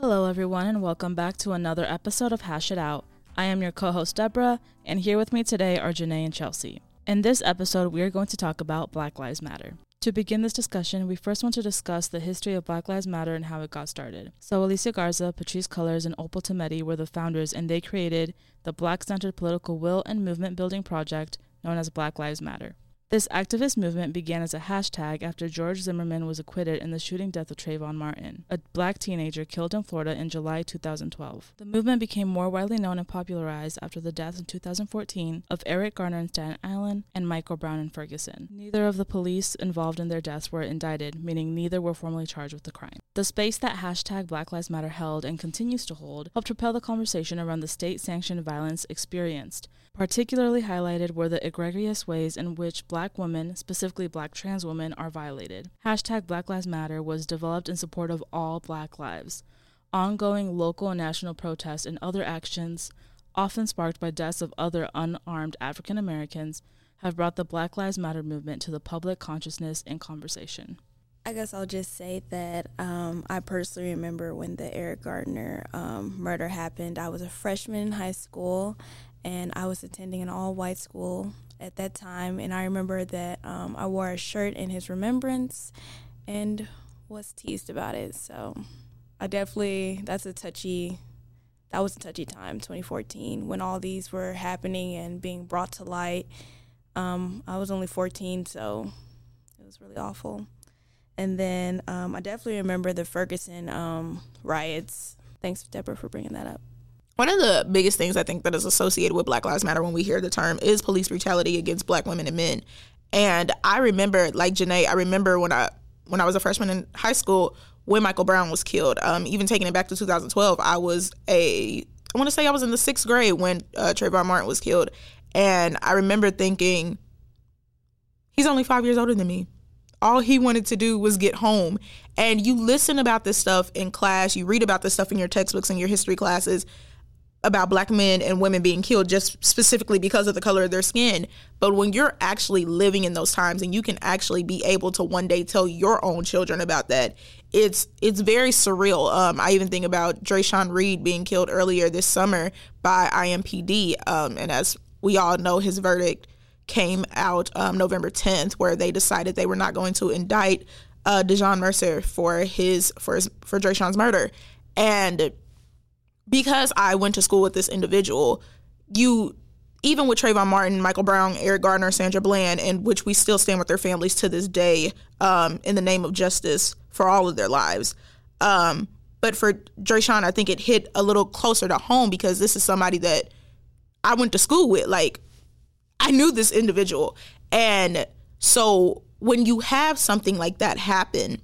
Hello, everyone, and welcome back to another episode of Hash It Out. I am your co host, Deborah, and here with me today are Janae and Chelsea. In this episode, we are going to talk about Black Lives Matter. To begin this discussion, we first want to discuss the history of Black Lives Matter and how it got started. So, Alicia Garza, Patrisse Cullors, and Opal Tometi were the founders, and they created the Black centered political will and movement building project known as Black Lives Matter. This activist movement began as a hashtag after George Zimmerman was acquitted in the shooting death of Trayvon Martin, a black teenager killed in Florida in July 2012. The movement became more widely known and popularized after the deaths in 2014 of Eric Garner in Staten Island and Michael Brown in Ferguson. Neither of the police involved in their deaths were indicted, meaning neither were formally charged with the crime. The space that hashtag Black Lives Matter held and continues to hold helped propel the conversation around the state sanctioned violence experienced Particularly highlighted were the egregious ways in which black women, specifically black trans women, are violated. Hashtag Black Lives Matter was developed in support of all black lives. Ongoing local and national protests and other actions, often sparked by deaths of other unarmed African Americans, have brought the Black Lives Matter movement to the public consciousness and conversation. I guess I'll just say that um, I personally remember when the Eric Gardner um, murder happened. I was a freshman in high school, and I was attending an all white school at that time. And I remember that um, I wore a shirt in his remembrance and was teased about it. So I definitely, that's a touchy, that was a touchy time, 2014, when all these were happening and being brought to light. Um, I was only 14, so it was really awful. And then um, I definitely remember the Ferguson um, riots. Thanks, Deborah, for bringing that up. One of the biggest things I think that is associated with Black Lives Matter when we hear the term is police brutality against black women and men. And I remember, like Janae, I remember when I when I was a freshman in high school when Michael Brown was killed. Um, even taking it back to 2012, I was a I want to say I was in the sixth grade when uh, Trayvon Martin was killed, and I remember thinking, he's only five years older than me. All he wanted to do was get home. And you listen about this stuff in class, you read about this stuff in your textbooks and your history classes, about black men and women being killed just specifically because of the color of their skin. But when you're actually living in those times and you can actually be able to one day tell your own children about that, it's it's very surreal. Um, I even think about Dreasjon Reed being killed earlier this summer by IMPD. Um, and as we all know, his verdict came out um, November 10th, where they decided they were not going to indict uh, Dejoure Mercer for his for his, for Dreasjon's murder. And because I went to school with this individual, you even with Trayvon Martin, Michael Brown, Eric Gardner, Sandra Bland, and which we still stand with their families to this day um, in the name of justice for all of their lives. Um, but for Dreasjon, I think it hit a little closer to home because this is somebody that I went to school with. Like, I knew this individual. And so when you have something like that happen,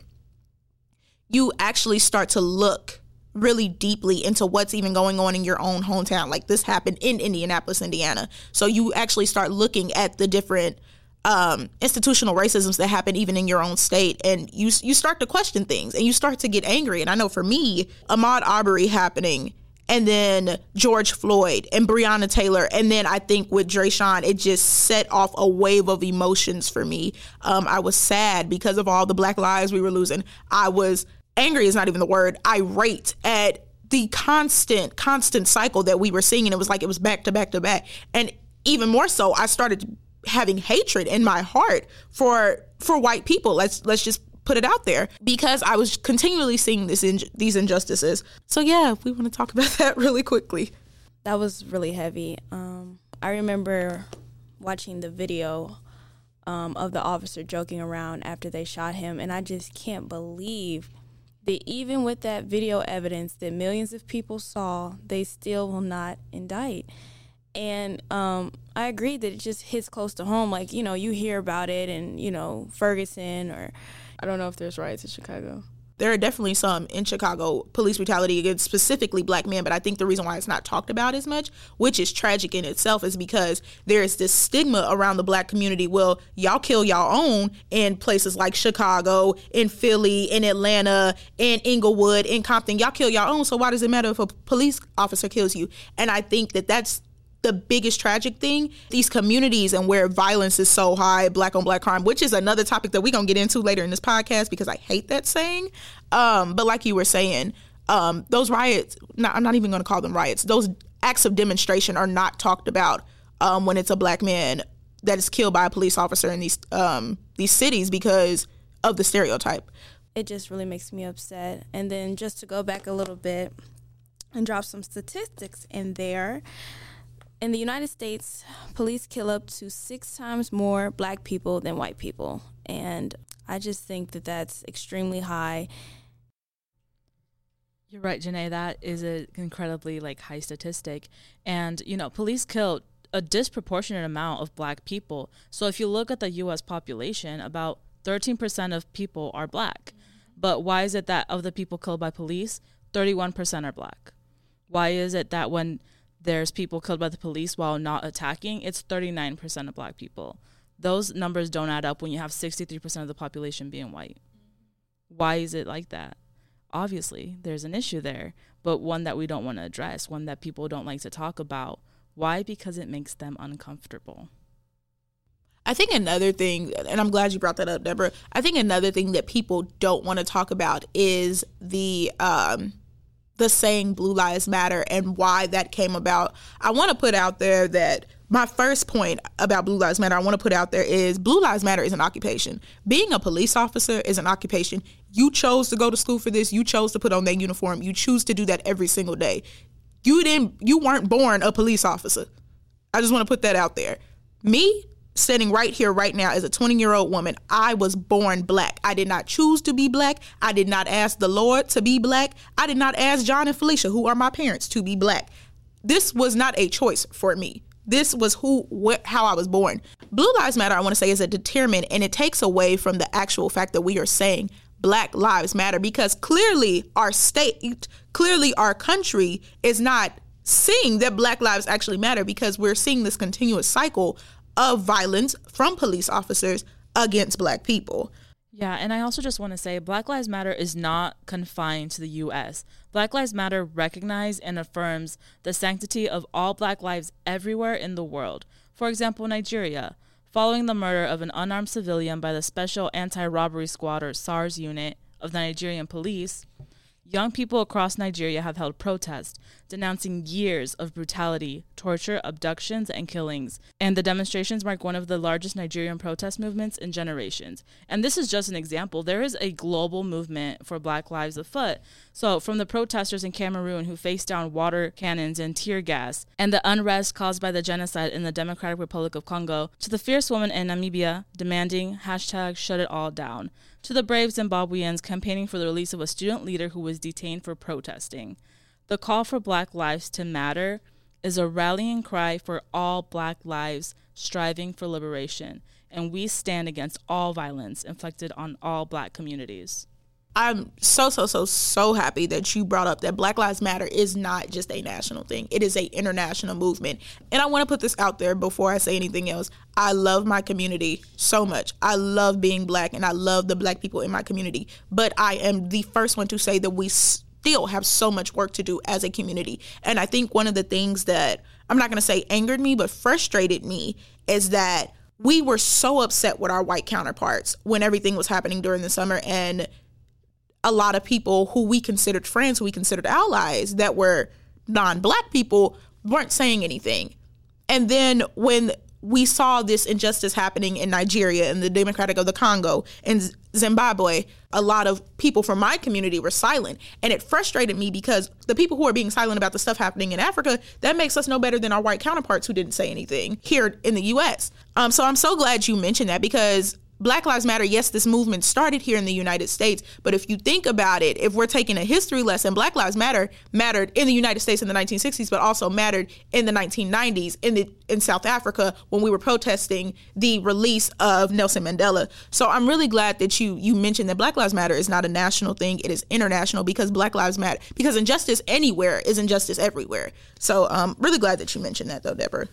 you actually start to look really deeply into what's even going on in your own hometown. Like this happened in Indianapolis, Indiana. So you actually start looking at the different um, institutional racisms that happen even in your own state, and you you start to question things, and you start to get angry. And I know for me, Ahmaud Arbery happening, and then George Floyd and Breonna Taylor, and then I think with Dreasjon, it just set off a wave of emotions for me. Um, I was sad because of all the Black lives we were losing. I was angry is not even the word, irate at the constant, constant cycle that we were seeing. And it was like it was back to back to back. And even more so, I started having hatred in my heart for for white people. Let's let's just put it out there because I was continually seeing this in, these injustices. So yeah, we want to talk about that really quickly. That was really heavy. Um, I remember watching the video um, of the officer joking around after they shot him, and I just can't believe that even with that video evidence that millions of people saw, they still will not indict. And um, I agree that it just hits close to home. Like, you know, you hear about it and, you know, Ferguson or I don't know if there's riots in Chicago there are definitely some in Chicago police brutality against specifically black men, but I think the reason why it's not talked about as much, which is tragic in itself, is because there's this stigma around the black community. Well, y'all kill y'all own in places like Chicago, in Philly, in Atlanta, in Inglewood, in Compton. Y'all kill y'all own, so why does it matter if a police officer kills you? And I think that that's the biggest tragic thing these communities and where violence is so high black on black crime which is another topic that we're going to get into later in this podcast because i hate that saying um, but like you were saying um, those riots, not, I'm not even going to call them riots, those acts of demonstration are not talked about um, when it's a black man that is killed by a police officer in these um, these cities because of the stereotype. It just really makes me upset. And then just to go back a little bit and drop some statistics in there. In the United States, police kill up to six times more black people than white people. And I just think that that's extremely high. You're right, Janae. That is an incredibly like high statistic, and you know, police kill a disproportionate amount of black people. So if you look at the U.S. population, about 13% of people are black. But why is it that of the people killed by police, 31% are black? Why is it that when there's people killed by the police while not attacking, it's 39% of black people? Those numbers don't add up when you have 63% of the population being white. Why is it like that? Obviously, there's an issue there, but one that we don't want to address, one that people don't like to talk about. Why? Because it makes them uncomfortable. I think another thing, and I'm glad you brought that up, Deborah. I think another thing that people don't want to talk about is the um, the saying "Blue Lives Matter" and why that came about. I want to put out there that my first point about Blue Lives Matter, I want to put out there is Blue Lives Matter is an occupation. Being a police officer is an occupation. You chose to go to school for this. You chose to put on that uniform. You choose to do that every single day. You didn't. You weren't born a police officer. I just want to put that out there. Me, sitting right here right now as a 20 year old woman i was born black. I did not choose to be black. I did not ask the lord to be black. I did not ask john and felicia who are my parents to be black. This was not a choice for me. This was who what how i was born. Blue lives matter i want to say is a determinant and it takes away from the actual fact that we are saying black lives matter because clearly our state clearly our country is not seeing that black lives actually matter because we're seeing this continuous cycle of violence from police officers against black people. Yeah, and I also just want to say Black Lives Matter is not confined to the US. Black Lives Matter recognizes and affirms the sanctity of all black lives everywhere in the world. For example, Nigeria, following the murder of an unarmed civilian by the Special Anti Robbery Squad or SARS unit of the Nigerian police, Young people across Nigeria have held protests denouncing years of brutality, torture, abductions, and killings. And the demonstrations mark one of the largest Nigerian protest movements in generations. And this is just an example. There is a global movement for Black Lives afoot. So, from the protesters in Cameroon who faced down water cannons and tear gas, and the unrest caused by the genocide in the Democratic Republic of Congo, to the fierce woman in Namibia demanding hashtag shut it all down to the brave Zimbabweans campaigning for the release of a student leader who was detained for protesting. The call for Black lives to matter is a rallying cry for all Black lives striving for liberation, and we stand against all violence inflicted on all Black communities. I'm so so so so happy that you brought up that Black Lives Matter is not just a national thing. It is a international movement. And I want to put this out there before I say anything else. I love my community so much. I love being black and I love the black people in my community. But I am the first one to say that we still have so much work to do as a community. And I think one of the things that I'm not going to say angered me, but frustrated me is that we were so upset with our white counterparts when everything was happening during the summer and a lot of people who we considered friends, who we considered allies that were non black people weren't saying anything. And then when we saw this injustice happening in Nigeria and the Democratic of the Congo and Zimbabwe, a lot of people from my community were silent. And it frustrated me because the people who are being silent about the stuff happening in Africa, that makes us no better than our white counterparts who didn't say anything here in the US. Um, so I'm so glad you mentioned that because Black Lives Matter, yes, this movement started here in the United States, but if you think about it, if we're taking a history lesson, Black Lives Matter mattered in the United States in the 1960s, but also mattered in the 1990s in the in South Africa when we were protesting the release of Nelson Mandela. So I'm really glad that you you mentioned that Black Lives Matter is not a national thing; it is international because Black Lives Matter because injustice anywhere is injustice everywhere. So I'm um, really glad that you mentioned that, though, Deborah.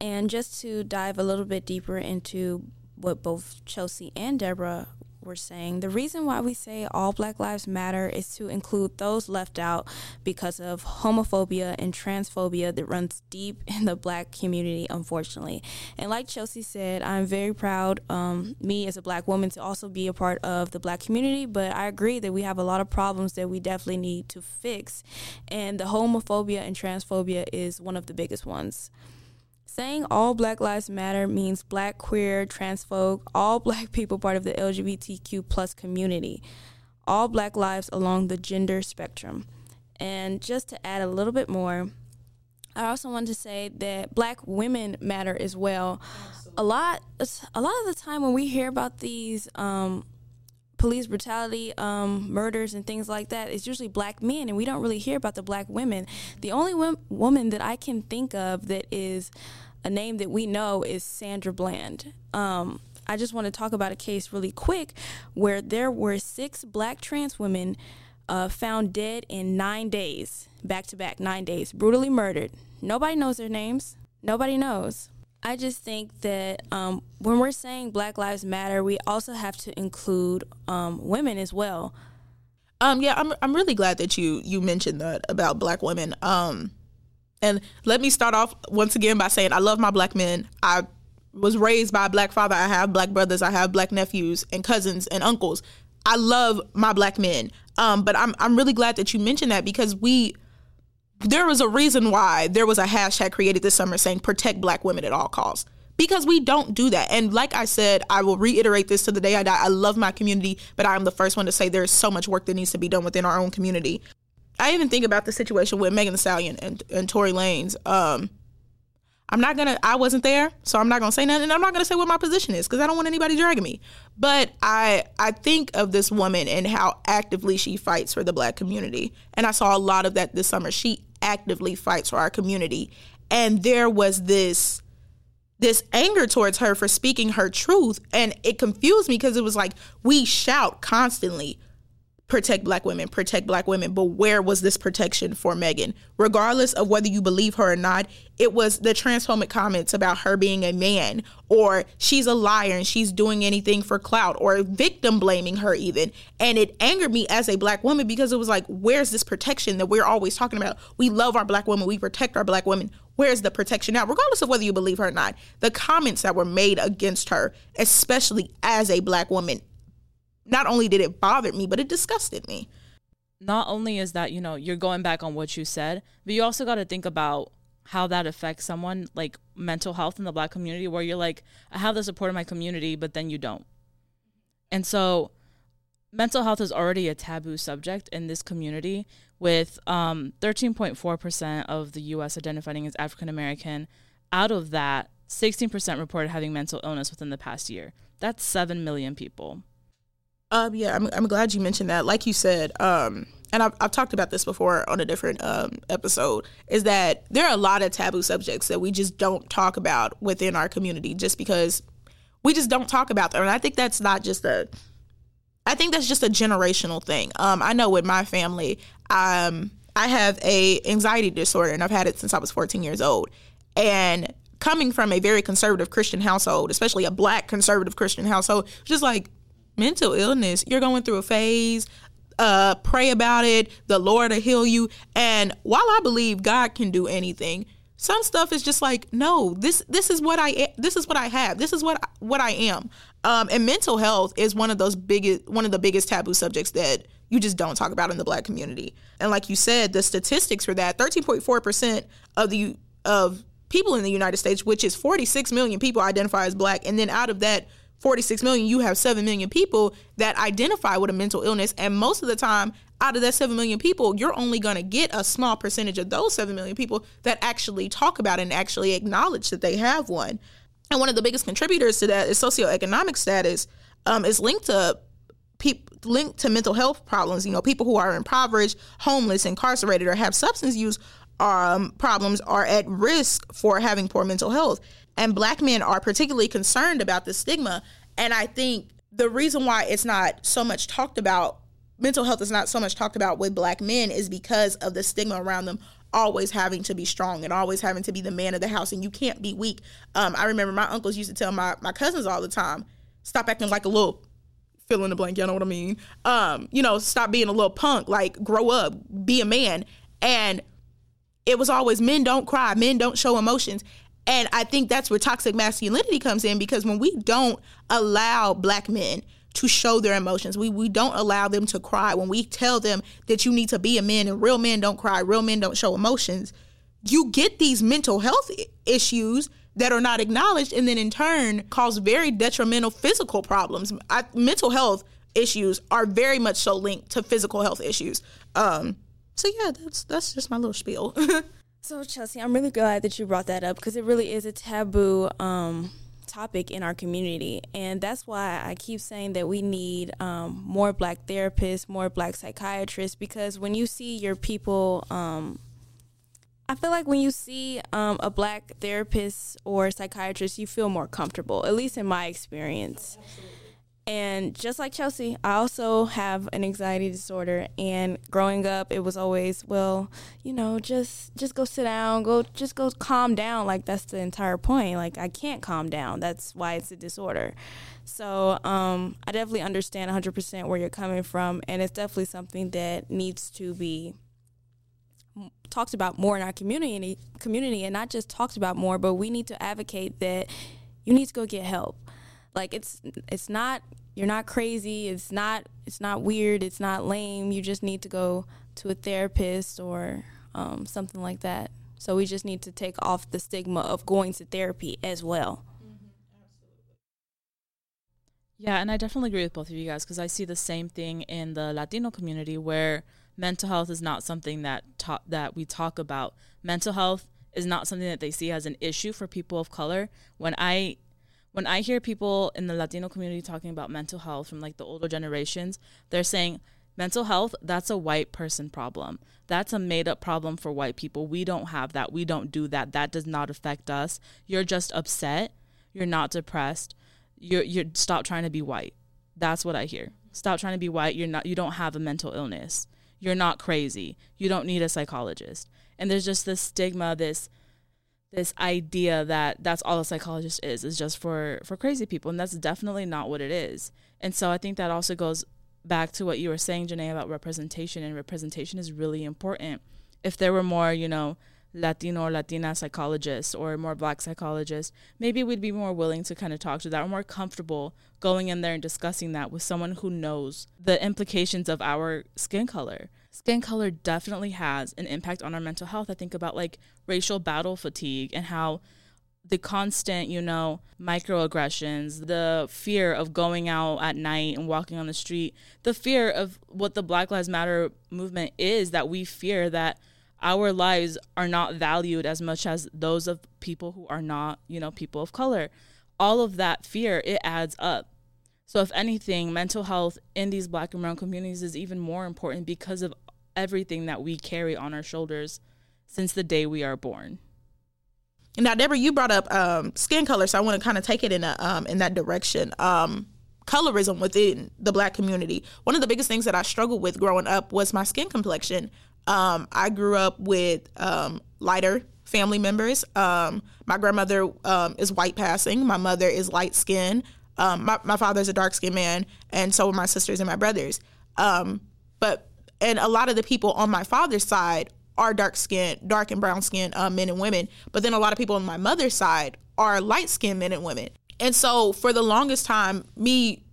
And just to dive a little bit deeper into what both Chelsea and Deborah we're saying. The reason why we say all Black Lives Matter is to include those left out because of homophobia and transphobia that runs deep in the black community, unfortunately. And like Chelsea said, I'm very proud, um, me as a black woman, to also be a part of the black community. But I agree that we have a lot of problems that we definitely need to fix. And the homophobia and transphobia is one of the biggest ones. Saying all Black Lives Matter means black, queer, trans folk, all black people part of the LGBTQ plus community, all black lives along the gender spectrum. And just to add a little bit more, I also want to say that black women matter as well. Absolutely. A lot, a lot of the time when we hear about these um, police brutality, um, murders, and things like that, it's usually black men, and we don't really hear about the black women. The only woman that I can think of that is a name that we know is Sandra Bland. Um, I just want to talk about a case really quick where there were six black trans women uh, found dead in nine days, back to back, nine days, brutally murdered. Nobody knows their names. Nobody knows. I just think that um, when we're saying Black Lives Matter, we also have to include um, women as well. Um, yeah, I'm I'm really glad that you you mentioned that about Black women. Um, and let me start off once again by saying I love my Black men. I was raised by a Black father. I have Black brothers. I have Black nephews and cousins and uncles. I love my Black men. Um, but I'm I'm really glad that you mentioned that because we there was a reason why there was a hashtag created this summer saying protect black women at all costs because we don't do that. And like I said, I will reiterate this to the day I die. I love my community, but I am the first one to say there's so much work that needs to be done within our own community. I even think about the situation with Megan Thee Stallion and, and Tory Lanez. Um, I'm not gonna. I wasn't there, so I'm not gonna say nothing. And I'm not gonna say what my position is because I don't want anybody dragging me. But I I think of this woman and how actively she fights for the black community, and I saw a lot of that this summer. She actively fights for our community. And there was this this anger towards her for speaking her truth and it confused me because it was like we shout constantly protect black women, protect black women. But where was this protection for Megan? Regardless of whether you believe her or not, it was the transphobic comments about her being a man, or she's a liar and she's doing anything for clout, or victim blaming her even. And it angered me as a black woman because it was like, where's this protection that we're always talking about? We love our black women, we protect our black women. Where's the protection now? Regardless of whether you believe her or not, the comments that were made against her, especially as a black woman, not only did it bother me, but it disgusted me. Not only is that, you know, you're going back on what you said, but you also got to think about how that affects someone like mental health in the black community where you're like, I have the support of my community, but then you don't. And so mental health is already a taboo subject in this community with um, 13.4% of the US identifying as African American. Out of that, 16% reported having mental illness within the past year. That's 7 million people. Um, yeah, I'm, I'm glad you mentioned that. Like you said, um, and I've, I've talked about this before on a different um, episode, is that there are a lot of taboo subjects that we just don't talk about within our community just because we just don't talk about them. And I think that's not just a, I think that's just a generational thing. Um, I know with my family, um, I have a anxiety disorder and I've had it since I was 14 years old. And coming from a very conservative Christian household, especially a black conservative Christian household, just like mental illness, you're going through a phase. Uh, pray about it. The Lord will heal you. And while I believe God can do anything, some stuff is just like, no, this this is what I this is what I have. This is what what I am. Um, and mental health is one of those biggest one of the biggest taboo subjects that you just don't talk about in the black community. And like you said, the statistics for that, 13.4% of the of people in the United States, which is 46 million people identify as black, and then out of that 46 million, you have 7 million people that identify with a mental illness. And most of the time, out of that 7 million people, you're only going to get a small percentage of those 7 million people that actually talk about and actually acknowledge that they have one. And one of the biggest contributors to that is socioeconomic status um, is linked to people linked to mental health problems. You know, people who are impoverished, homeless, incarcerated, or have substance use um, problems are at risk for having poor mental health. And black men are particularly concerned about the stigma. And I think the reason why it's not so much talked about, mental health is not so much talked about with black men, is because of the stigma around them always having to be strong and always having to be the man of the house and you can't be weak. Um, I remember my uncles used to tell my, my cousins all the time, stop acting like a little fill in the blank, you know what I mean? Um, you know, stop being a little punk, like grow up, be a man. And it was always men don't cry, men don't show emotions. And I think that's where toxic masculinity comes in because when we don't allow black men to show their emotions, we, we don't allow them to cry, when we tell them that you need to be a man and real men don't cry, real men don't show emotions, you get these mental health issues that are not acknowledged and then in turn cause very detrimental physical problems. I, mental health issues are very much so linked to physical health issues. Um, so yeah, that's that's just my little spiel. so Chelsea, I'm really glad that you brought that up because it really is a taboo um, topic in our community, and that's why I keep saying that we need um, more Black therapists, more Black psychiatrists, because when you see your people. Um, I feel like when you see um, a black therapist or psychiatrist, you feel more comfortable, at least in my experience. And just like Chelsea, I also have an anxiety disorder. And growing up, it was always, well, you know, just just go sit down, go just go calm down. Like that's the entire point. Like I can't calm down. That's why it's a disorder. So um, I definitely understand 100% where you're coming from, and it's definitely something that needs to be talked about more in our community community and not just talked about more but we need to advocate that you need to go get help like it's it's not you're not crazy it's not it's not weird it's not lame you just need to go to a therapist or um, something like that. So we just need to take off the stigma of going to therapy as well. Yeah and i definitely agree with both of you guys because i see the same thing in the latino community where mental health is not something that ta- that we talk about. Mental health is not something that they see as an issue for people of color. When i when I hear people in the Latino community talking about mental health from like the older generations, they're saying mental health, that's a white person problem. That's a made up problem for white people. We don't have that. We don't do that. That does not affect us. You're just upset. You're not depressed. You're you're stop trying to be white. That's what I hear. Stop trying to be white. You're not you don't have a mental illness. You're not crazy. You don't need a psychologist. And there's just this stigma, this this idea that that's all a psychologist is is just for for crazy people and that's definitely not what it is. And so i think that also goes back to what you were saying Janae about representation and representation is really important. If there were more you know latino or latina psychologists or more black psychologists maybe we'd be more willing to kind of talk to that or more comfortable going in there and discussing that with someone who knows the implications of our skin color skin color definitely has an impact on our mental health. I think about like racial battle fatigue and how the constant, you know, microaggressions, the fear of going out at night and walking on the street, the fear of what the Black Lives Matter movement is that we fear that our lives are not valued as much as those of people who are not, you know, people of color. All of that fear, it adds up. So, if anything, mental health in these black and brown communities is even more important because of everything that we carry on our shoulders since the day we are born. And now, Deborah, you brought up um, skin color, so I want to kind of take it in a, um, in that direction. Um, colorism within the black community. One of the biggest things that I struggled with growing up was my skin complexion. Um, I grew up with um, lighter family members. Um, my grandmother is white passing. My mother is light skin. my, my father's a dark skinned man, and so are my sisters and my brothers. but and a lot of the people on my father's side are dark skinned, dark and brown skinned uh, men and women. But then a lot of people on my mother's side are light skinned men and women. And so for the longest time, me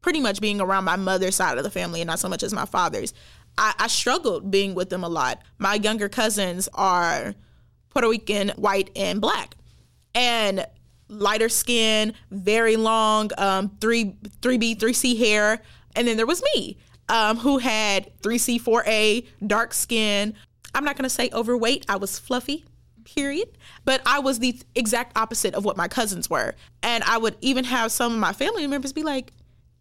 pretty much being around my mother's side of the family and not so much as my father's, I, I struggled being with them a lot. My younger cousins are Puerto Rican, white, and black. And lighter skin, very long, um, three three B, three C hair. And then there was me um, who had 3C, 4A, dark skin. I'm not to say overweight. I was fluffy, period. But I was the exact opposite of what my cousins were. And I would even have some of my family members be like,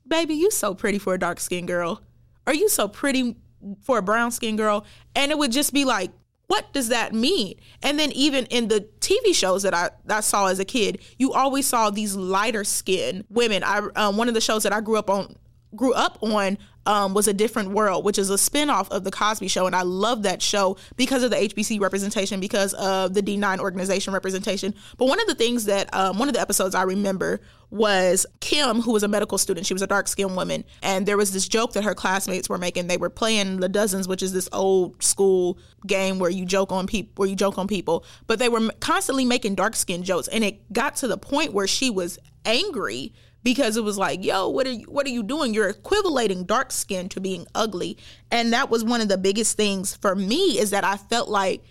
baby, you so pretty for a dark skinned girl. Are you so pretty for a brown skinned girl? And it would just be like, what does that mean? And then even in the TV shows that I, that I saw as a kid, you always saw these lighter skinned women. I um, one of the shows that I grew up on grew up on um, was a different world which is a spin-off of the cosby show and i love that show because of the hbc representation because of the d9 organization representation. But one of the things that um, one of the episodes i remember was kim who was a medical student she was a dark-skinned woman and there was this joke that her classmates were making. They were playing the dozens which is this old school game where you joke on people where you joke on people. But they were constantly making dark-skinned jokes and it got to the point where she was angry because it was like, yo, what are you what are you doing? You're equivalating dark skin to being ugly. And that was one of the biggest things for me is that I felt like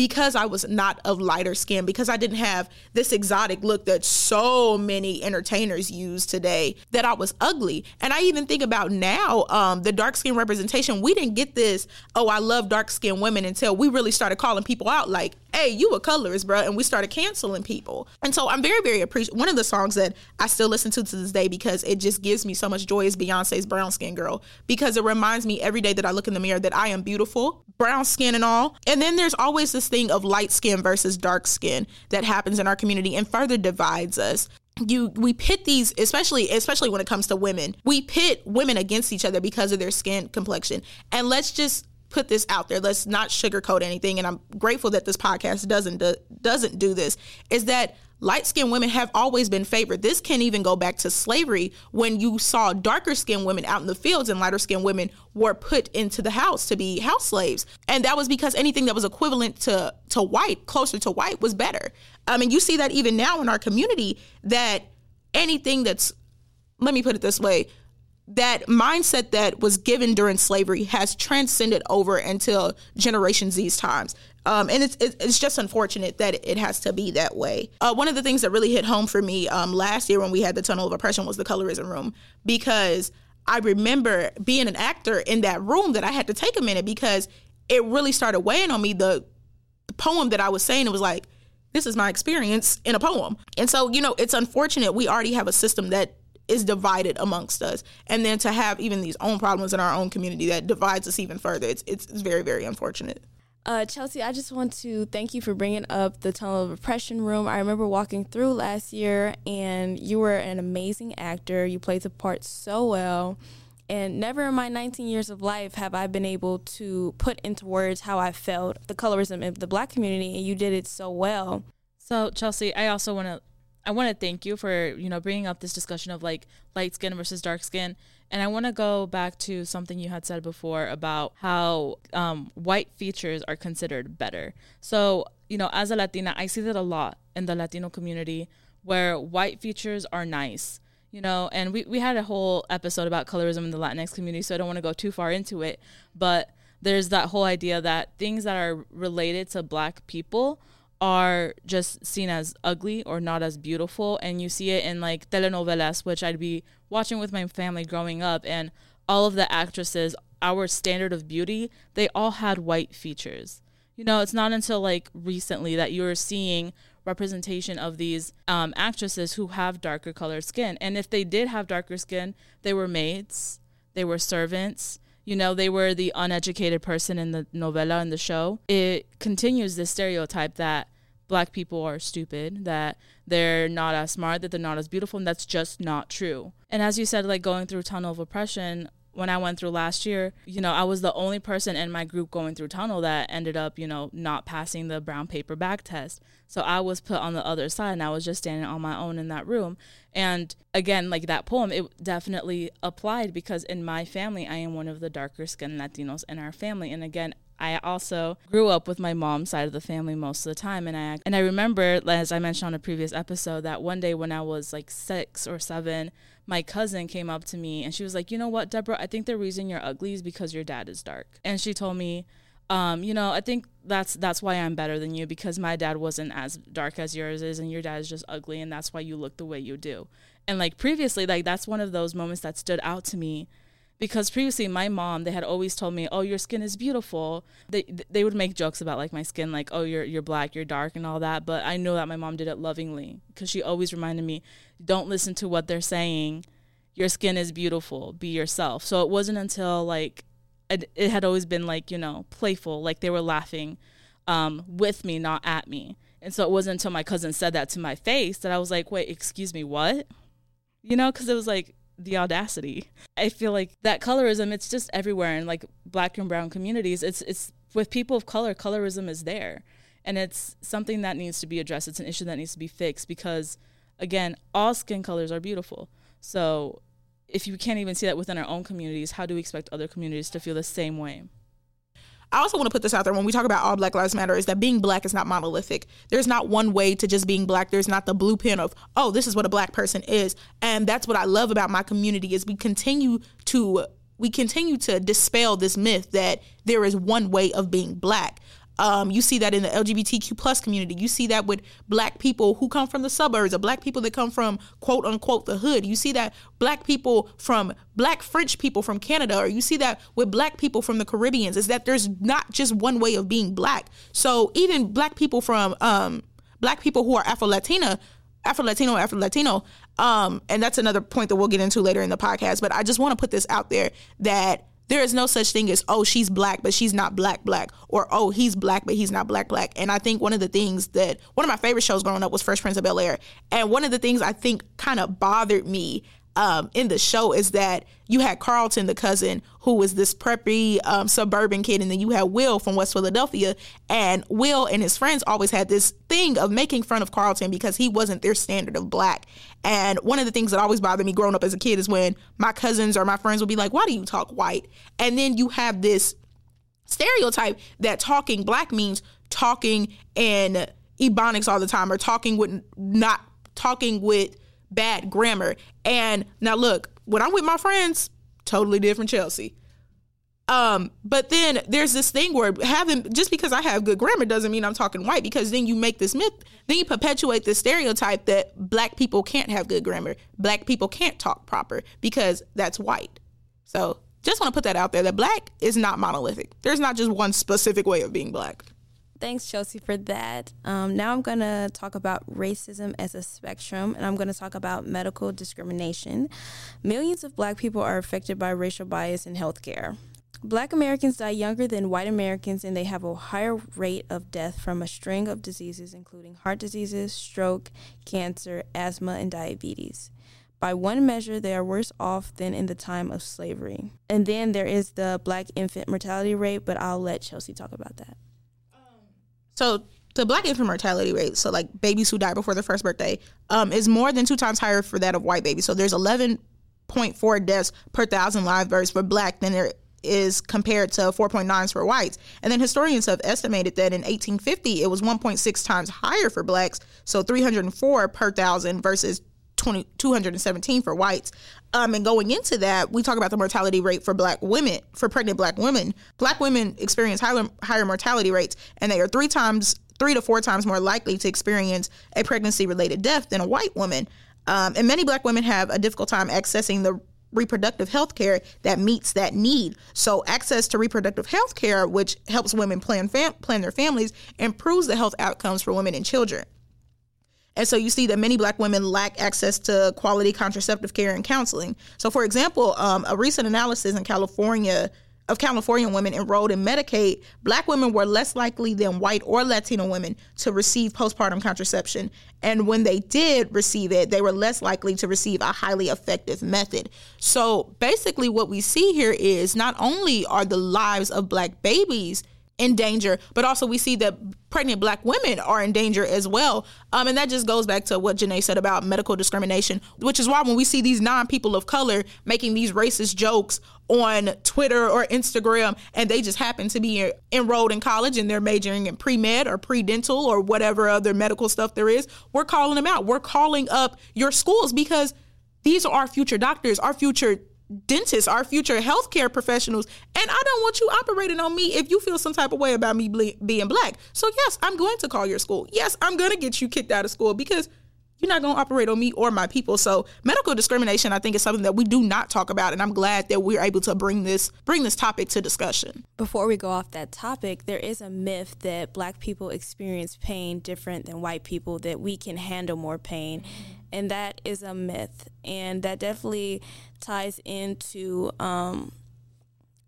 because I was not of lighter skin, because I didn't have this exotic look that so many entertainers use today, that I was ugly. And I even think about now, um, the dark skin representation, we didn't get this, oh, I love dark skinned women until we really started calling people out like, hey, you a colorist, bro. And we started canceling people. And so I'm very, very appreciative. One of the songs that I still listen to to this day because it just gives me so much joy is Beyonce's Brown Skin Girl because it reminds me every day that I look in the mirror that I am beautiful, brown skin and all. And then there's always this thing of light skin versus dark skin that happens in our community and further divides us you we pit these especially especially when it comes to women we pit women against each other because of their skin complexion and let's just put this out there. Let's not sugarcoat anything. And I'm grateful that this podcast doesn't do, doesn't do this. Is that light skinned women have always been favored. This can even go back to slavery when you saw darker skinned women out in the fields and lighter skinned women were put into the house to be house slaves. And that was because anything that was equivalent to, to white, closer to white, was better. Um, I mean, you see that even now in our community that anything that's, let me put it this way, that mindset that was given during slavery has transcended over until Generation Z's times. Um, and it's it's just unfortunate that it has to be that way. Uh, one of the things that really hit home for me um, last year when we had the tunnel of oppression was the colorism room because I remember being an actor in that room that I had to take a minute because it really started weighing on me. The, the poem that I was saying it was like this is my experience in a poem, and so you know it's unfortunate we already have a system that is divided amongst us and then to have even these own problems in our own community that divides us even further it's it's, it's very very unfortunate uh, Chelsea, I just want to thank you for bringing up the Tunnel of Oppression room. I remember walking through last year, and you were an amazing actor. You played the part so well. And never in my 19 years of life have I been able to put into words how I felt the colorism of the black community, and you did it so well. So, Chelsea, I also want to I want to thank you for you know bringing up this discussion of like light skin versus dark skin, and I want to go back to something you had said before about how um, white features are considered better. So you know, as a Latina, I see that a lot in the Latino community where white features are nice. You know, and we, we had a whole episode about colorism in the Latinx community, so I don't want to go too far into it. But there's that whole idea that things that are related to black people are just seen as ugly or not as beautiful. And you see it in like telenovelas which I'd be watching with my family growing up. And all of the actresses our standard of beauty they all had white features. You know it's not until like recently that you're seeing representation of these um, actresses who have darker colored skin. And if they did have darker skin they were maids they were servants you know, they were the uneducated person in the novela in the show. It continues this stereotype that black people are stupid, that they're not as smart, that they're not as beautiful, and that's just not true. And as you said, like going through tunnel of oppression, when I went through last year, you know, I was the only person in my group going through tunnel that ended up, you know, not passing the brown paper bag test. So I was put on the other side and I was just standing on my own in that room. And again, like that poem, it definitely applied because in my family, I am one of the darker skinned Latinos in our family. And again, I also grew up with my mom's side of the family most of the time, and I and I remember, as I mentioned on a previous episode, that one day when I was like six or seven, my cousin came up to me and she was like, "You know what, Deborah? I think the reason you're ugly is because your dad is dark." And she told me, um, "You know, I think that's that's why I'm better than you because my dad wasn't as dark as yours is, and your dad is just ugly, and that's why you look the way you do." And like previously, like that's one of those moments that stood out to me because previously my mom they had always told me oh your skin is beautiful. They they would make jokes about like my skin like oh you're you're black you're dark and all that but i know that my mom did it lovingly because she always reminded me don't listen to what they're saying. Your skin is beautiful. Be yourself. So it wasn't until like it, it had always been like you know playful like they were laughing um, with me not at me. And so it wasn't until my cousin said that to my face that i was like wait excuse me what? You know because it was like the audacity. I feel like that colorism it's just everywhere in like black and brown communities. It's it's with people of color, colorism is there. And it's something that needs to be addressed. It's an issue that needs to be fixed because again, all skin colors are beautiful. So if you can't even see that within our own communities, how do we expect other communities to feel the same way? I also want to put this out there when we talk about all Black Lives Matter is that being black is not monolithic. There's not one way to just being black. There's not the blueprint of, oh, this is what a black person is. And that's what I love about my community is we continue to we continue to dispel this myth that there is one way of being black. Um, you see that in the LGBTQ plus community. You see that with black people who come from the suburbs or black people that come from quote unquote the hood. You see that black people from black French people from Canada, or you see that with black people from the Caribbeans, is that there's not just one way of being black. So even black people from um, black people who are Afro Latina, Afro Latino, Afro Latino, um, and that's another point that we'll get into later in the podcast. But I just want to put this out there that there is no such thing as oh she's black but she's not black black or oh he's black but he's not black black. And i think one of the things that one of my favorite shows growing up was fresh prince of bel air and one of the things i think kind of bothered me um, in the show is that you had Carlton, the cousin, who was this preppy um, suburban kid, and then you had Will from West Philadelphia. And Will and his friends always had this thing of making fun of Carlton because he wasn't their standard of black. And one of the things that always bothered me growing up as a kid is when my cousins or my friends would be like, Why do you talk white? And then you have this stereotype that talking black means talking in ebonics all the time or talking with not talking with bad grammar. And now look, when I'm with my friends, totally different Chelsea. Um, but then there's this thing where having just because I have good grammar doesn't mean I'm talking white because then you make this myth, then you perpetuate this stereotype that black people can't have good grammar, black people can't talk proper because that's white. So just want to put that out there that black is not monolithic. There's not just one specific way of being black. Thanks, Chelsea, for that. Um, now I'm going to talk about racism as a spectrum, and I'm going to talk about medical discrimination. Millions of black people are affected by racial bias in healthcare. Black Americans die younger than white Americans, and they have a higher rate of death from a string of diseases, including heart diseases, stroke, cancer, asthma, and diabetes. By one measure, they are worse off than in the time of slavery. And then there is the black infant mortality rate, but I'll let Chelsea talk about that. So the black infant mortality rate, so like babies who die before their first birthday, um, is more than two times higher for that of white babies. So there's 11.4 deaths per thousand live births for black than there is compared to 4.9s for whites. And then historians have estimated that in 1850 it was 1.6 times higher for blacks, so 304 per thousand versus 20, 217 for whites. Um, and going into that, we talk about the mortality rate for black women, for pregnant black women. Black women experience higher, higher mortality rates, and they are three times, three to four times more likely to experience a pregnancy related death than a white woman. Um, and many black women have a difficult time accessing the reproductive health care that meets that need. So access to reproductive health care, which helps women plan fam- plan their families, improves the health outcomes for women and children. And so you see that many black women lack access to quality contraceptive care and counseling. So, for example, um, a recent analysis in California of California women enrolled in Medicaid, black women were less likely than white or Latino women to receive postpartum contraception. And when they did receive it, they were less likely to receive a highly effective method. So basically, what we see here is not only are the lives of black babies in danger, but also we see that pregnant black women are in danger as well. Um, and that just goes back to what Janae said about medical discrimination, which is why when we see these non people of color making these racist jokes on Twitter or Instagram, and they just happen to be enrolled in college and they're majoring in pre med or pre dental or whatever other medical stuff there is, we're calling them out. We're calling up your schools because these are our future doctors, our future dentists, our future healthcare professionals, and I don't want you operating on me if you feel some type of way about me ble- being black. So yes, I'm going to call your school. Yes, I'm going to get you kicked out of school because you're not going to operate on me or my people. So medical discrimination, I think, is something that we do not talk about, and I'm glad that we're able to bring this bring this topic to discussion. Before we go off that topic, there is a myth that Black people experience pain different than white people, that we can handle more pain, and that is a myth, and that definitely ties into um,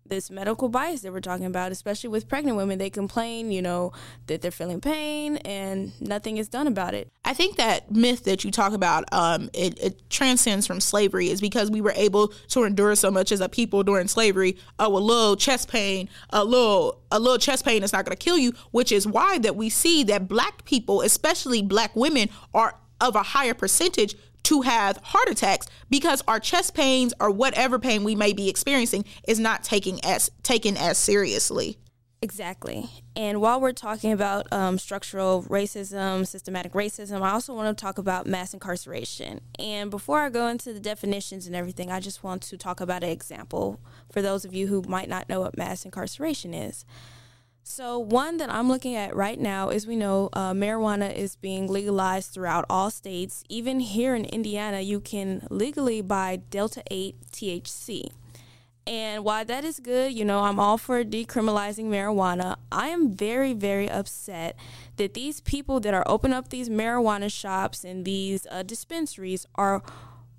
this medical bias that we're talking about, especially with pregnant women. They complain, you know, that they're feeling pain and nothing is done about it. I think that myth that you talk about, um, it, it transcends from slavery, is because we were able to endure so much as a people during slavery. Oh, a little chest pain, a little a little chest pain is not going to kill you, which is why that we see that black people, especially black women, are of a higher percentage to have heart attacks because our chest pains or whatever pain we may be experiencing is not taking as taken as seriously. Exactly. And while we're talking about um, structural racism, systematic racism, I also want to talk about mass incarceration. And before I go into the definitions and everything, I just want to talk about an example for those of you who might not know what mass incarceration is. So, one that I'm looking at right now is we know uh, marijuana is being legalized throughout all states. Even here in Indiana, you can legally buy Delta 8 THC. And while that is good, you know, I'm all for decriminalizing marijuana. I am very, very upset that these people that are opening up these marijuana shops and these uh, dispensaries are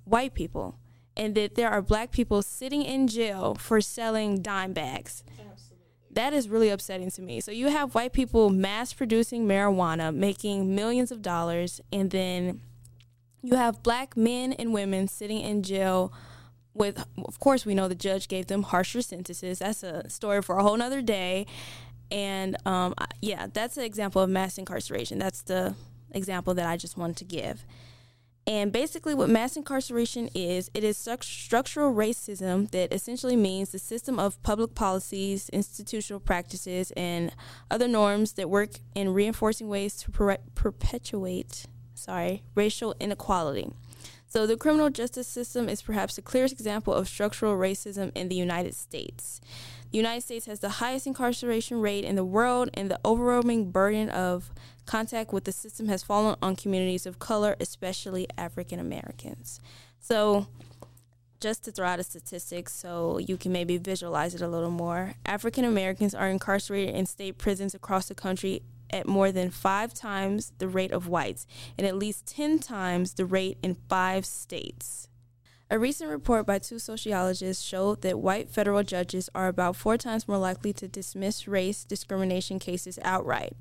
white people, and that there are black people sitting in jail for selling dime bags that is really upsetting to me. So you have white people mass producing marijuana, making millions of dollars, and then you have black men and women sitting in jail with of course we know the judge gave them harsher sentences. That's a story for a whole nother day. And um, yeah, that's an example of mass incarceration. That's the example that I just wanted to give. And basically, what mass incarceration is, it is structural racism that essentially means the system of public policies, institutional practices, and other norms that work in reinforcing ways to per- perpetuate, sorry, racial inequality. So, the criminal justice system is perhaps the clearest example of structural racism in the United States. The United States has the highest incarceration rate in the world, and the overwhelming burden of contact with the system has fallen on communities of color, especially African Americans. So, just to throw out a statistic so you can maybe visualize it a little more African Americans are incarcerated in state prisons across the country at more than five times the rate of whites and at least 10 times the rate in five states. A recent report by two sociologists showed that white federal judges are about four times more likely to dismiss race discrimination cases outright.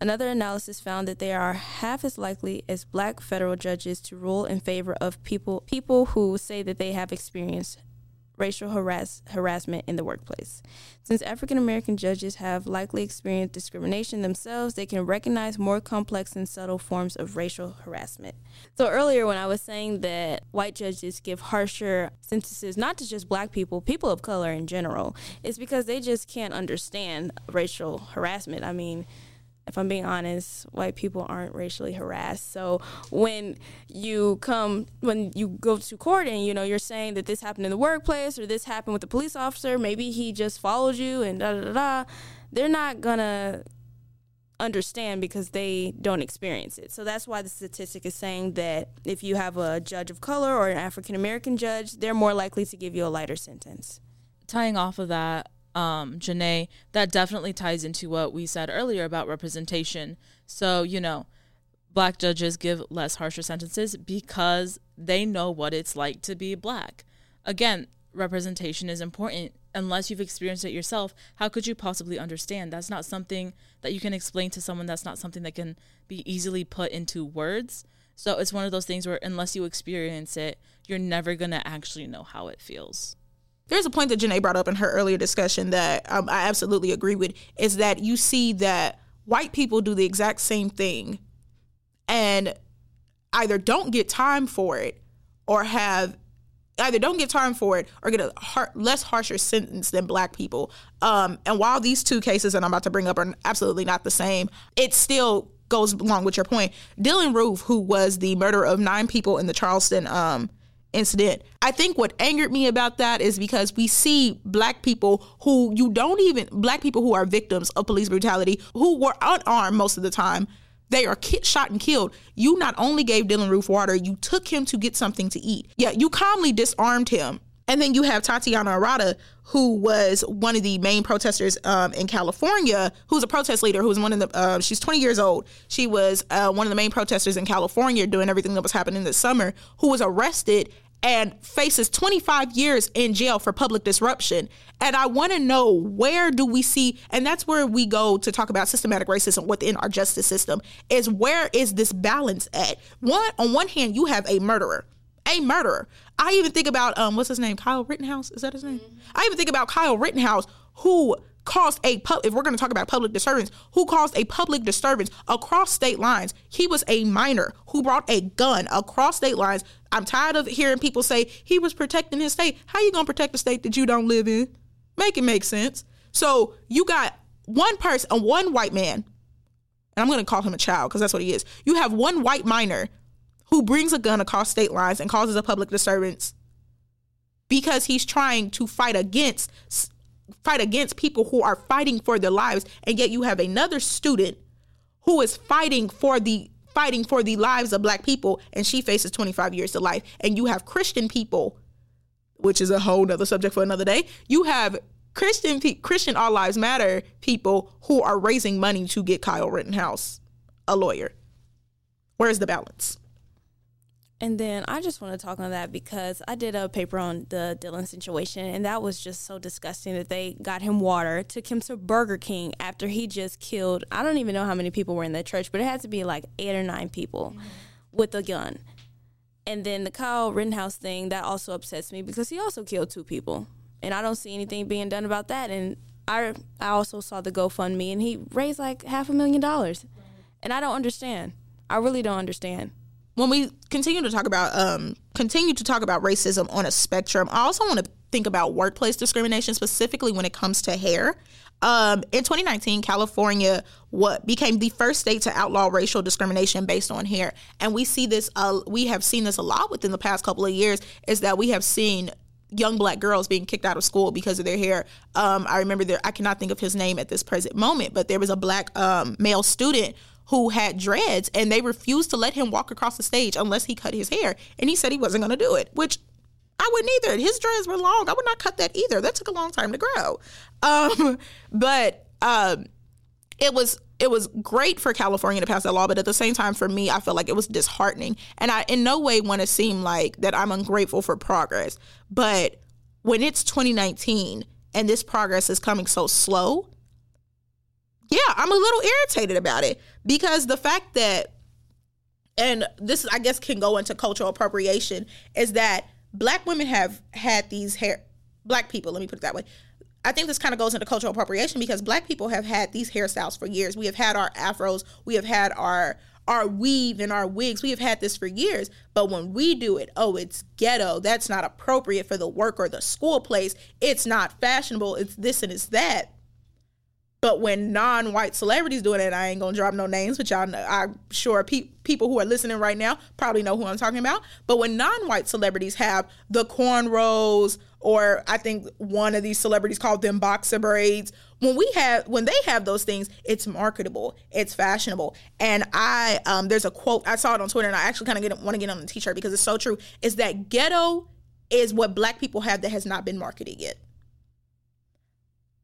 Another analysis found that they are half as likely as black federal judges to rule in favor of people people who say that they have experienced racial harass, harassment in the workplace. Since African American judges have likely experienced discrimination themselves, they can recognize more complex and subtle forms of racial harassment. So, earlier when I was saying that white judges give harsher sentences, not to just black people, people of color in general, it's because they just can't understand racial harassment. I mean, if I'm being honest, white people aren't racially harassed. So when you come, when you go to court and you know you're saying that this happened in the workplace or this happened with the police officer, maybe he just followed you and da da da. da they're not gonna understand because they don't experience it. So that's why the statistic is saying that if you have a judge of color or an African American judge, they're more likely to give you a lighter sentence. Tying off of that, um, Janae, that definitely ties into what we said earlier about representation. So, you know, black judges give less harsher sentences because they know what it's like to be black. Again, representation is important. Unless you've experienced it yourself, how could you possibly understand? That's not something that you can explain to someone. That's not something that can be easily put into words. So it's one of those things where unless you experience it, you're never going to actually know how it feels there's a point that Janae brought up in her earlier discussion that um, I absolutely agree with is that you see that white people do the exact same thing and either don't get time for it or have either don't get time for it or get a less harsher sentence than black people. Um, and while these two cases that I'm about to bring up are absolutely not the same, it still goes along with your point. Dylann Roof, who was the murderer of nine people in the Charleston um, incident. I think what angered me about that is because we see black people who you don't even black people who are victims of police brutality who were unarmed most of the time. They are shot and killed. You not only gave Dylann Roof water, you took him to get something to eat. Yeah, you calmly disarmed him. And then you have Tatiana Arata, who was one of the main protesters um, in California, who's a protest leader, who's one of the, uh, she's 20 years old. She was uh, one of the main protesters in California doing everything that was happening this summer, who was arrested and faces 25 years in jail for public disruption. And I want to know where do we see, and that's where we go to talk about systematic racism within our justice system, is where is this balance at? One, on one hand, you have a murderer, a murderer. I even think about, um, what's his name? Kyle Rittenhouse? Is that his name? Mm-hmm. I even think about Kyle Rittenhouse, who caused a pub if we're going to talk about public disturbance who caused a public disturbance across state lines? He was a minor who brought a gun across state lines. I'm tired of hearing people say he was protecting his state. How you going to protect the state that you don't live in? Make it make sense. So you got one person a one white man and i'm going to call him a child because that's what he is. You have one white minor who brings a gun across state lines and causes a public disturbance because he's trying to fight against fight against people who are fighting for their lives and yet you have another student who is fighting for the fighting for the lives of black people and she faces 25 years to life. And you have christian people which is a whole nother subject for another day. You have christian christian all lives matter people who are raising money to get kyle rittenhouse a lawyer. Where's the balance and then I just want to talk on that because I did a paper on the Dylann situation, and that was just so disgusting that they got him water, took him to Burger King after he just killed. I don't even know how many people were in that church, but it had to be like eight or nine people mm-hmm. with a gun. And then the Kyle Rittenhouse thing that also upsets me because he also killed two people, and I don't see anything being done about that. And I I also saw the GoFundMe, and he raised like half a million dollars, and I don't understand. I really don't understand when we continue to talk about um, continue to talk about racism on a spectrum, I also want to think about workplace discrimination specifically when it comes to hair. Um, in 2019, California what became the first state to outlaw racial discrimination based on hair, and we see this. Uh, we have seen this a lot within the past couple of years. Is that we have seen young black girls being kicked out of school because of their hair. Um, I remember there. I cannot think of his name at this present moment, but there was a black um, male student who had dreads and they refused to let him walk across the stage unless he cut his hair. And he said he wasn't going to do it, which I wouldn't either. His dreads were long. I would not cut that either. That took a long time to grow. Um, but um, it was it was great for California to pass that law, but at the same time, for me, I felt like it was disheartening. And I in no way want to seem like that I'm ungrateful for progress. But when it's 2019 and this progress is coming so slow, yeah, I'm a little irritated about it because the fact that, and this I guess can go into cultural appropriation, is that black women have had these hair, black people, let me put it that way. I think this kind of goes into cultural appropriation because black people have had these hairstyles for years. We have had our afros, we have had our our weave and our wigs. We have had this for years, but when we do it, oh, it's ghetto. That's not appropriate for the work or the school place. It's not fashionable. It's this and it's that. But when non-white celebrities doing it, I ain't gonna drop no names, but y'all, know, I'm sure pe- people who are listening right now probably know who I'm talking about. But when non-white celebrities have the cornrows, or I think one of these celebrities called them boxer braids. When we have, when they have those things, it's marketable, it's fashionable. And I, um, there's a quote I saw it on Twitter, and I actually kind of want to get on the T-shirt because it's so true. Is that ghetto is what Black people have that has not been marketed yet.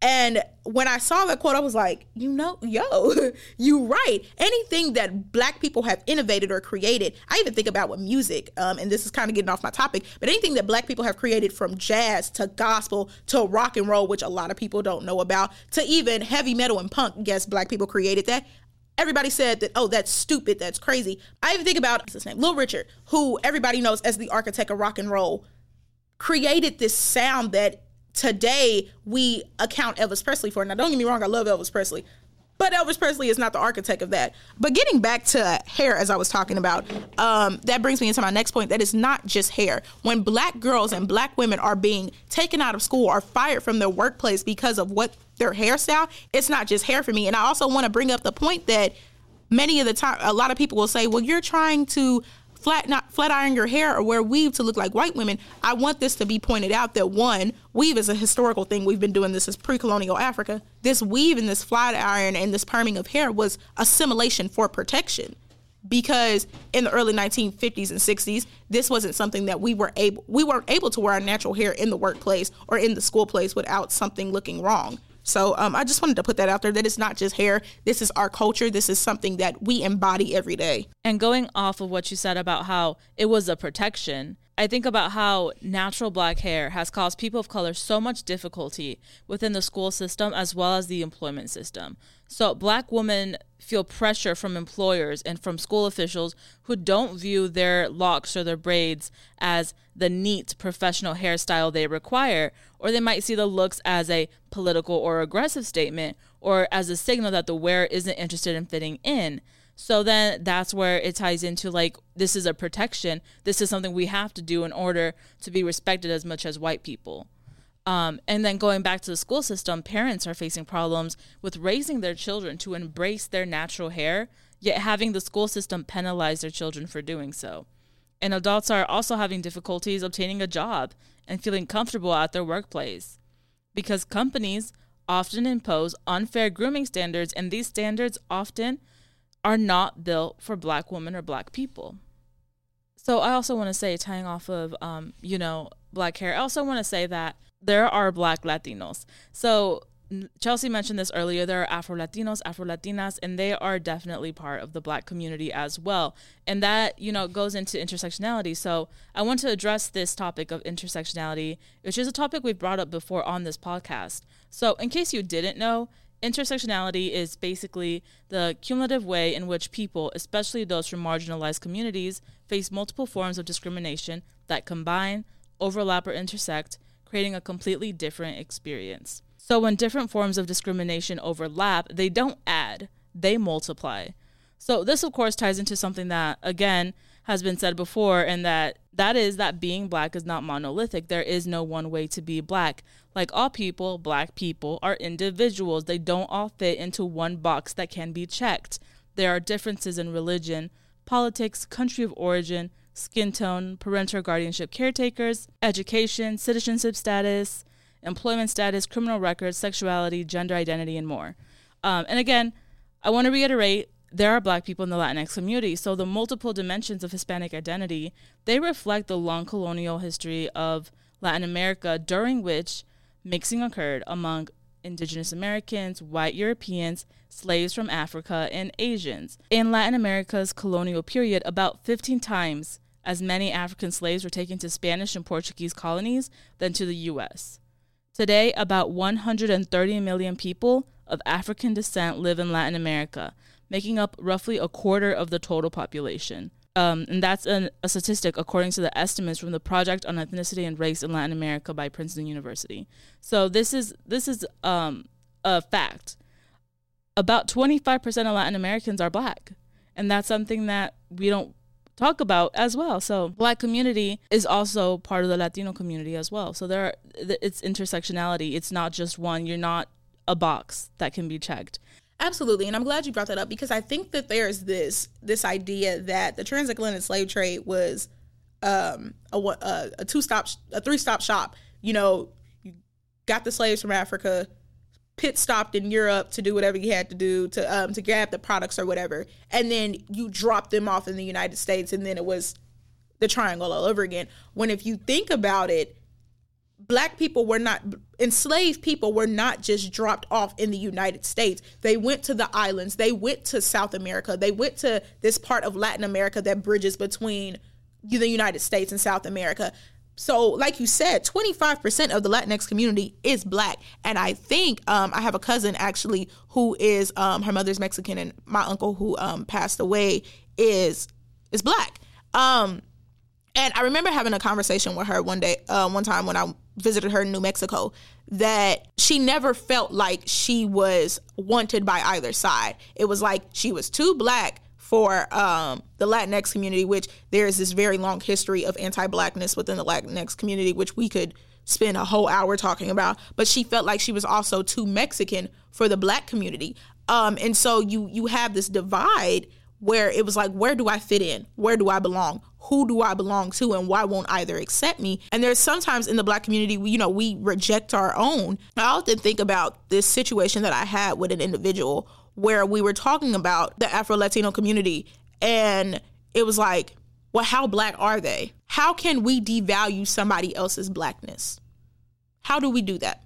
And when I saw that quote, I was like, you know, yo, you right. Anything that black people have innovated or created, I even think about with music, um, and this is kind of getting off my topic, but anything that black people have created from jazz to gospel to rock and roll, which a lot of people don't know about, to even heavy metal and punk, guess black people created that. Everybody said that, oh, that's stupid, that's crazy. I even think about his name, Little Richard, who everybody knows as the architect of rock and roll, created this sound that today we account Elvis Presley for. Now, don't get me wrong, I love Elvis Presley, but Elvis Presley is not the architect of that. But getting back to hair, as I was talking about, um, that brings me into my next point. That is not just hair. When black girls and black women are being taken out of school or fired from their workplace because of what their hairstyle, it's not just hair for me. And I also want to bring up the point that many of the time, a lot of people will say, well, you're trying to flat not flat iron your hair or wear weave to look like white women, I want this to be pointed out that one, weave is a historical thing. We've been doing this since pre-colonial Africa. This weave and this flat iron and this perming of hair was assimilation for protection. Because in the early 1950s and 60s, this wasn't something that we were able we weren't able to wear our natural hair in the workplace or in the school place without something looking wrong. So um, I just wanted to put that out there that it's not just hair. This is our culture. This is something that we embody every day. And going off of what you said about how it was a protection, I think about how natural black hair has caused people of color so much difficulty within the school system as well as the employment system. So, black women feel pressure from employers and from school officials who don't view their locks or their braids as the neat professional hairstyle they require, or they might see the looks as a political or aggressive statement or as a signal that the wearer isn't interested in fitting in. So then that's where it ties into like, this is a protection. This is something we have to do in order to be respected as much as white people. Um, and then going back to the school system, parents are facing problems with raising their children to embrace their natural hair, yet having the school system penalize their children for doing so. And adults are also having difficulties obtaining a job and feeling comfortable at their workplace because companies often impose unfair grooming standards, and these standards often are not built for black women or black people. So I also want to say, tying off of, um, you know, black hair, I also want to say that there are black Latinos. So Chelsea mentioned this earlier. There are Afro Latinos, Afro Latinas, and they are definitely part of the black community as well. And that, you know, goes into intersectionality. So I want to address this topic of intersectionality, which is a topic we've brought up before on this podcast. So, in case you didn't know, Intersectionality is basically the cumulative way in which people, especially those from marginalized communities, face multiple forms of discrimination that combine, overlap, or intersect, creating a completely different experience. So, when different forms of discrimination overlap, they don't add, they multiply. So, this, of course, ties into something that, again, has been said before, and that that is that being black is not monolithic. There is no one way to be black. Like all people, black people are individuals. They don't all fit into one box that can be checked. There are differences in religion, politics, country of origin, skin tone, parental guardianship caretakers, education, citizenship status, employment status, criminal records, sexuality, gender identity, and more. Um, and again, I want to reiterate there are black people in the Latinx community. So the multiple dimensions of Hispanic identity, they reflect the long colonial history of Latin America during which mixing occurred among indigenous Americans, white Europeans, slaves from Africa, and Asians. In Latin America's colonial period, about 15 times as many African slaves were taken to Spanish and Portuguese colonies than to the US. Today, about 130 million people of African descent live in Latin America, making up roughly a quarter of the total population. Um, and that's an, a statistic according to the estimates from the Project on Ethnicity and Race in Latin America by Princeton University. So this is this is um, a fact. About 25% of Latin Americans are black, and that's something that we don't talk about as well. So black community is also part of the Latino community as well. So there are, it's intersectionality. It's not just one. You're not a box that can be checked. Absolutely, and I'm glad you brought that up because I think that there's this this idea that the transatlantic slave trade was um, a, a, a two stop a three stop shop. You know, you got the slaves from Africa, pit stopped in Europe to do whatever you had to do to um, to grab the products or whatever, and then you dropped them off in the United States, and then it was the triangle all over again. When if you think about it, black people were not enslaved people were not just dropped off in the United States. They went to the islands. They went to South America. They went to this part of Latin America that bridges between the United States and South America. So, like you said, 25% of the Latinx community is black. And I think um, I have a cousin actually who is, um, her mother's Mexican, and my uncle who um, passed away is is black. Um, and I remember having a conversation with her one day, uh, one time when I visited her in New Mexico, that she never felt like she was wanted by either side. It was like she was too black for um, the Latinx community, which there is this very long history of anti-blackness within the Latinx community, which we could spend a whole hour talking about. But she felt like she was also too Mexican for the black community, um, and so you you have this divide where it was like, where do I fit in? Where do I belong? Who do I belong to? And why won't either accept me? And there's sometimes in the black community, we, you know, we reject our own. I often think about this situation that I had with an individual where we were talking about the Afro Latino community. And it was like, well, how black are they? How can we devalue somebody else's blackness? How do we do that?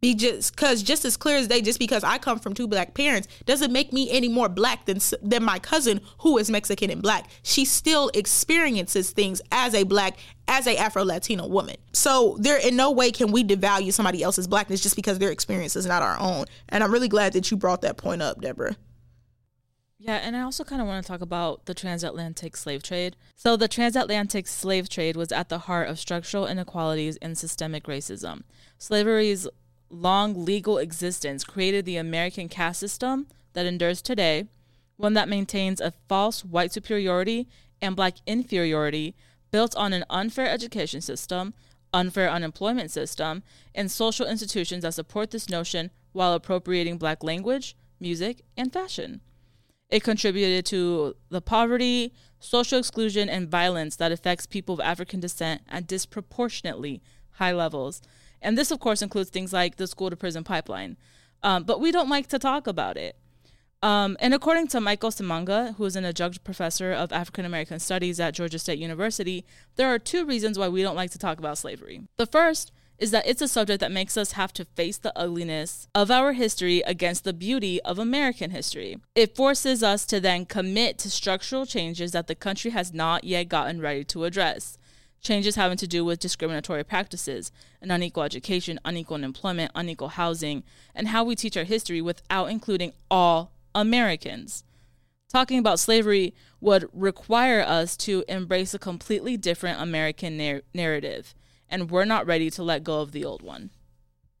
Be just because just as clear as day just because i come from two black parents doesn't make me any more black than than my cousin who is mexican and black she still experiences things as a black as a afro latino woman so there in no way can we devalue somebody else's blackness just because their experience is not our own and i'm really glad that you brought that point up deborah yeah, and I also kind of want to talk about the transatlantic slave trade. So, the transatlantic slave trade was at the heart of structural inequalities and systemic racism. Slavery's long legal existence created the American caste system that endures today, one that maintains a false white superiority and black inferiority built on an unfair education system, unfair unemployment system, and social institutions that support this notion while appropriating black language, music, and fashion. It contributed to the poverty, social exclusion, and violence that affects people of African descent at disproportionately high levels. And this, of course, includes things like the school to prison pipeline. Um, but we don't like to talk about it. Um, and according to Michael Simanga, who is an adjunct professor of African American Studies at Georgia State University, there are two reasons why we don't like to talk about slavery. The first is that it's a subject that makes us have to face the ugliness of our history against the beauty of American history. It forces us to then commit to structural changes that the country has not yet gotten ready to address changes having to do with discriminatory practices, and unequal education, unequal employment, unequal housing, and how we teach our history without including all Americans. Talking about slavery would require us to embrace a completely different American nar- narrative, and we're not ready to let go of the old one.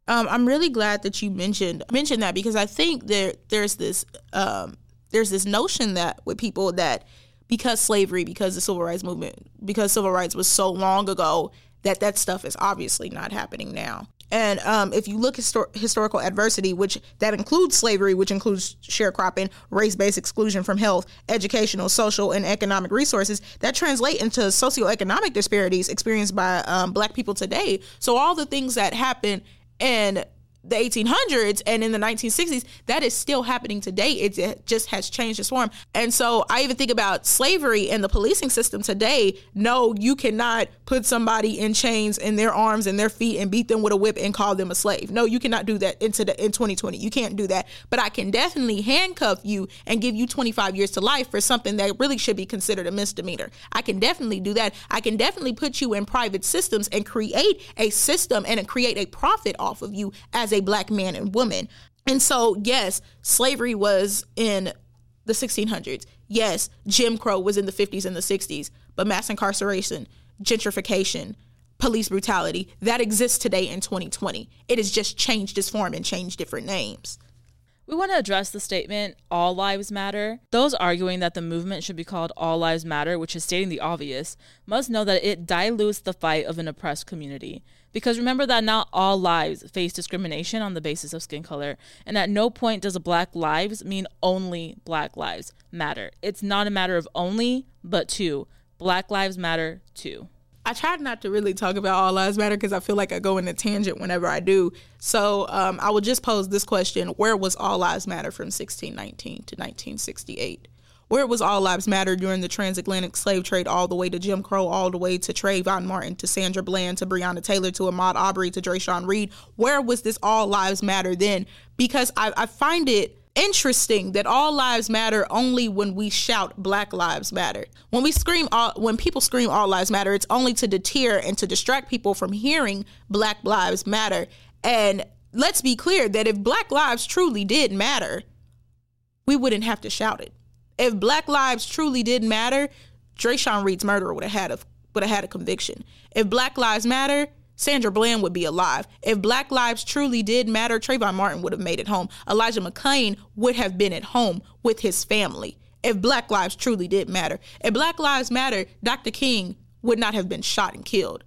Um, I'm really glad that you mentioned mentioned that because I think there there's this um, there's this notion that with people that because slavery, because the civil rights movement, because civil rights was so long ago, that that stuff is obviously not happening now. And um, if you look histor- historical adversity, which that includes slavery, which includes sharecropping, race-based exclusion from health, educational, social, and economic resources, that translate into socioeconomic disparities experienced by um, Black people today. So all the things that happen in the 1800s and in the 1960s that is still happening today. It just has changed its form. And so i even think about slavery and the policing system today. No you cannot put somebody in chains in their arms and their feet and beat them with a whip and call them a slave. No you cannot do that into the in 2020 you can't do that. But i can definitely handcuff you and give you 25 years to life for something that really should be considered a misdemeanor. I can definitely do that. I can definitely put you in private systems and create a system and create a profit off of you as as a black man and woman. And so, yes, slavery was in the 1600s. Yes, Jim Crow was in the 50s and the 60s, but mass incarceration, gentrification, police brutality, that exists today in 2020. It has just changed its form and changed different names. We want to address the statement, All Lives Matter. Those arguing that the movement should be called All Lives Matter, which is stating the obvious, must know that it dilutes the fight of an oppressed community. Because remember that not all lives face discrimination on the basis of skin color, and at no point does black lives mean only black lives matter. It's not a matter of only, but two. Black lives matter too. I tried not to really talk about all lives matter because I feel like I go in a tangent whenever I do. So um, I will just pose this question: Where was all lives matter from 1619 to 1968? Where was all lives matter during the transatlantic slave trade, all the way to Jim Crow, all the way to Trayvon Martin, to Sandra Bland, to Breonna Taylor, to Ahmaud Arbery, to Dreasjon Reed? Where was this all lives matter then? Because I, I find it interesting that all lives matter only when we shout black lives matter when we scream all when people scream all lives matter it's only to deter and to distract people from hearing black lives matter and let's be clear that if black lives truly did matter we wouldn't have to shout it if black lives truly did matter Dreasjon Reed's murderer would have had a would have had a conviction if black lives matter Sandra Bland would be alive. If Black lives truly did matter, Trayvon Martin would have made it home. Elijah McClain would have been at home with his family. If Black lives truly did matter. If Black lives matter, Dr. King would not have been shot and killed.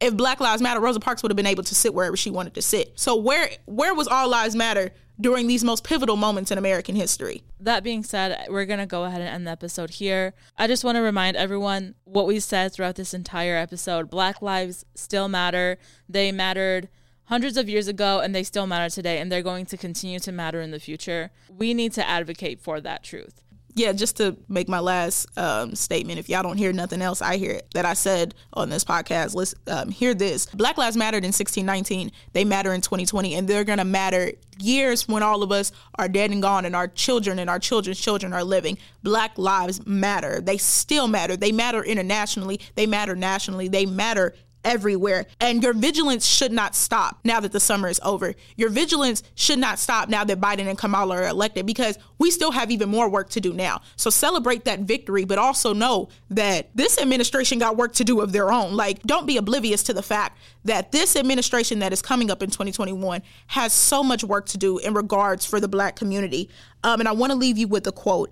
If Black Lives Matter, Rosa Parks would have been able to sit wherever she wanted to sit. So where where was All Lives Matter during these most pivotal moments in American history. That being said, we're going to go ahead and end the episode here. I just want to remind everyone what we said throughout this entire episode Black lives still matter. They mattered hundreds of years ago and they still matter today, and they're going to continue to matter in the future. We need to advocate for that truth. Yeah, just to make my last um, statement, if y'all don't hear nothing else, I hear it that I said on this podcast. Let's um, hear this. Black lives mattered in 1619. They matter in 2020, and they're gonna matter years when all of us are dead and gone, and our children and our children's children are living. Black lives matter. They still matter. They matter internationally. They matter nationally. They matter everywhere. And your vigilance should not stop now that the summer is over. Your vigilance should not stop now that Biden and Kamala are elected because we still have even more work to do now. So celebrate that victory, but also know that this administration got work to do of their own. Like, don't be oblivious to the fact that this administration that is coming up in 2021 has so much work to do in regards for the black community. Um, and I want to leave you with a quote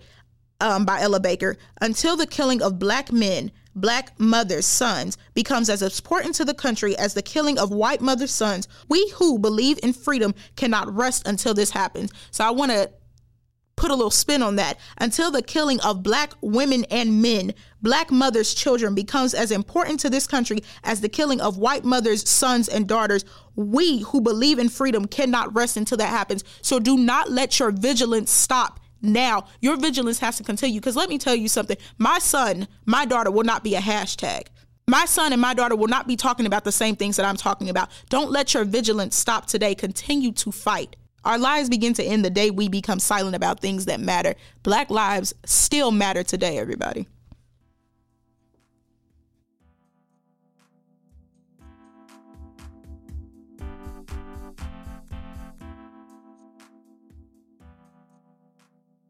um, by Ella Baker Until the killing of black men, black mothers' sons becomes as important to the country as the killing of white mothers' sons, we who believe in freedom cannot rest until this happens. So I want to put a little spin on that. Until the killing of black women and men, black mothers' children becomes as important to this country as the killing of white mothers' sons and daughters, we who believe in freedom cannot rest until that happens. So do not let your vigilance stop now. Your vigilance has to continue because let me tell you something. My son, my daughter will not be a hashtag. My son and my daughter will not be talking about the same things that I'm talking about. Don't let your vigilance stop today. Continue to fight. Our lives begin to end the day we become silent about things that matter. Black lives still matter today, everybody.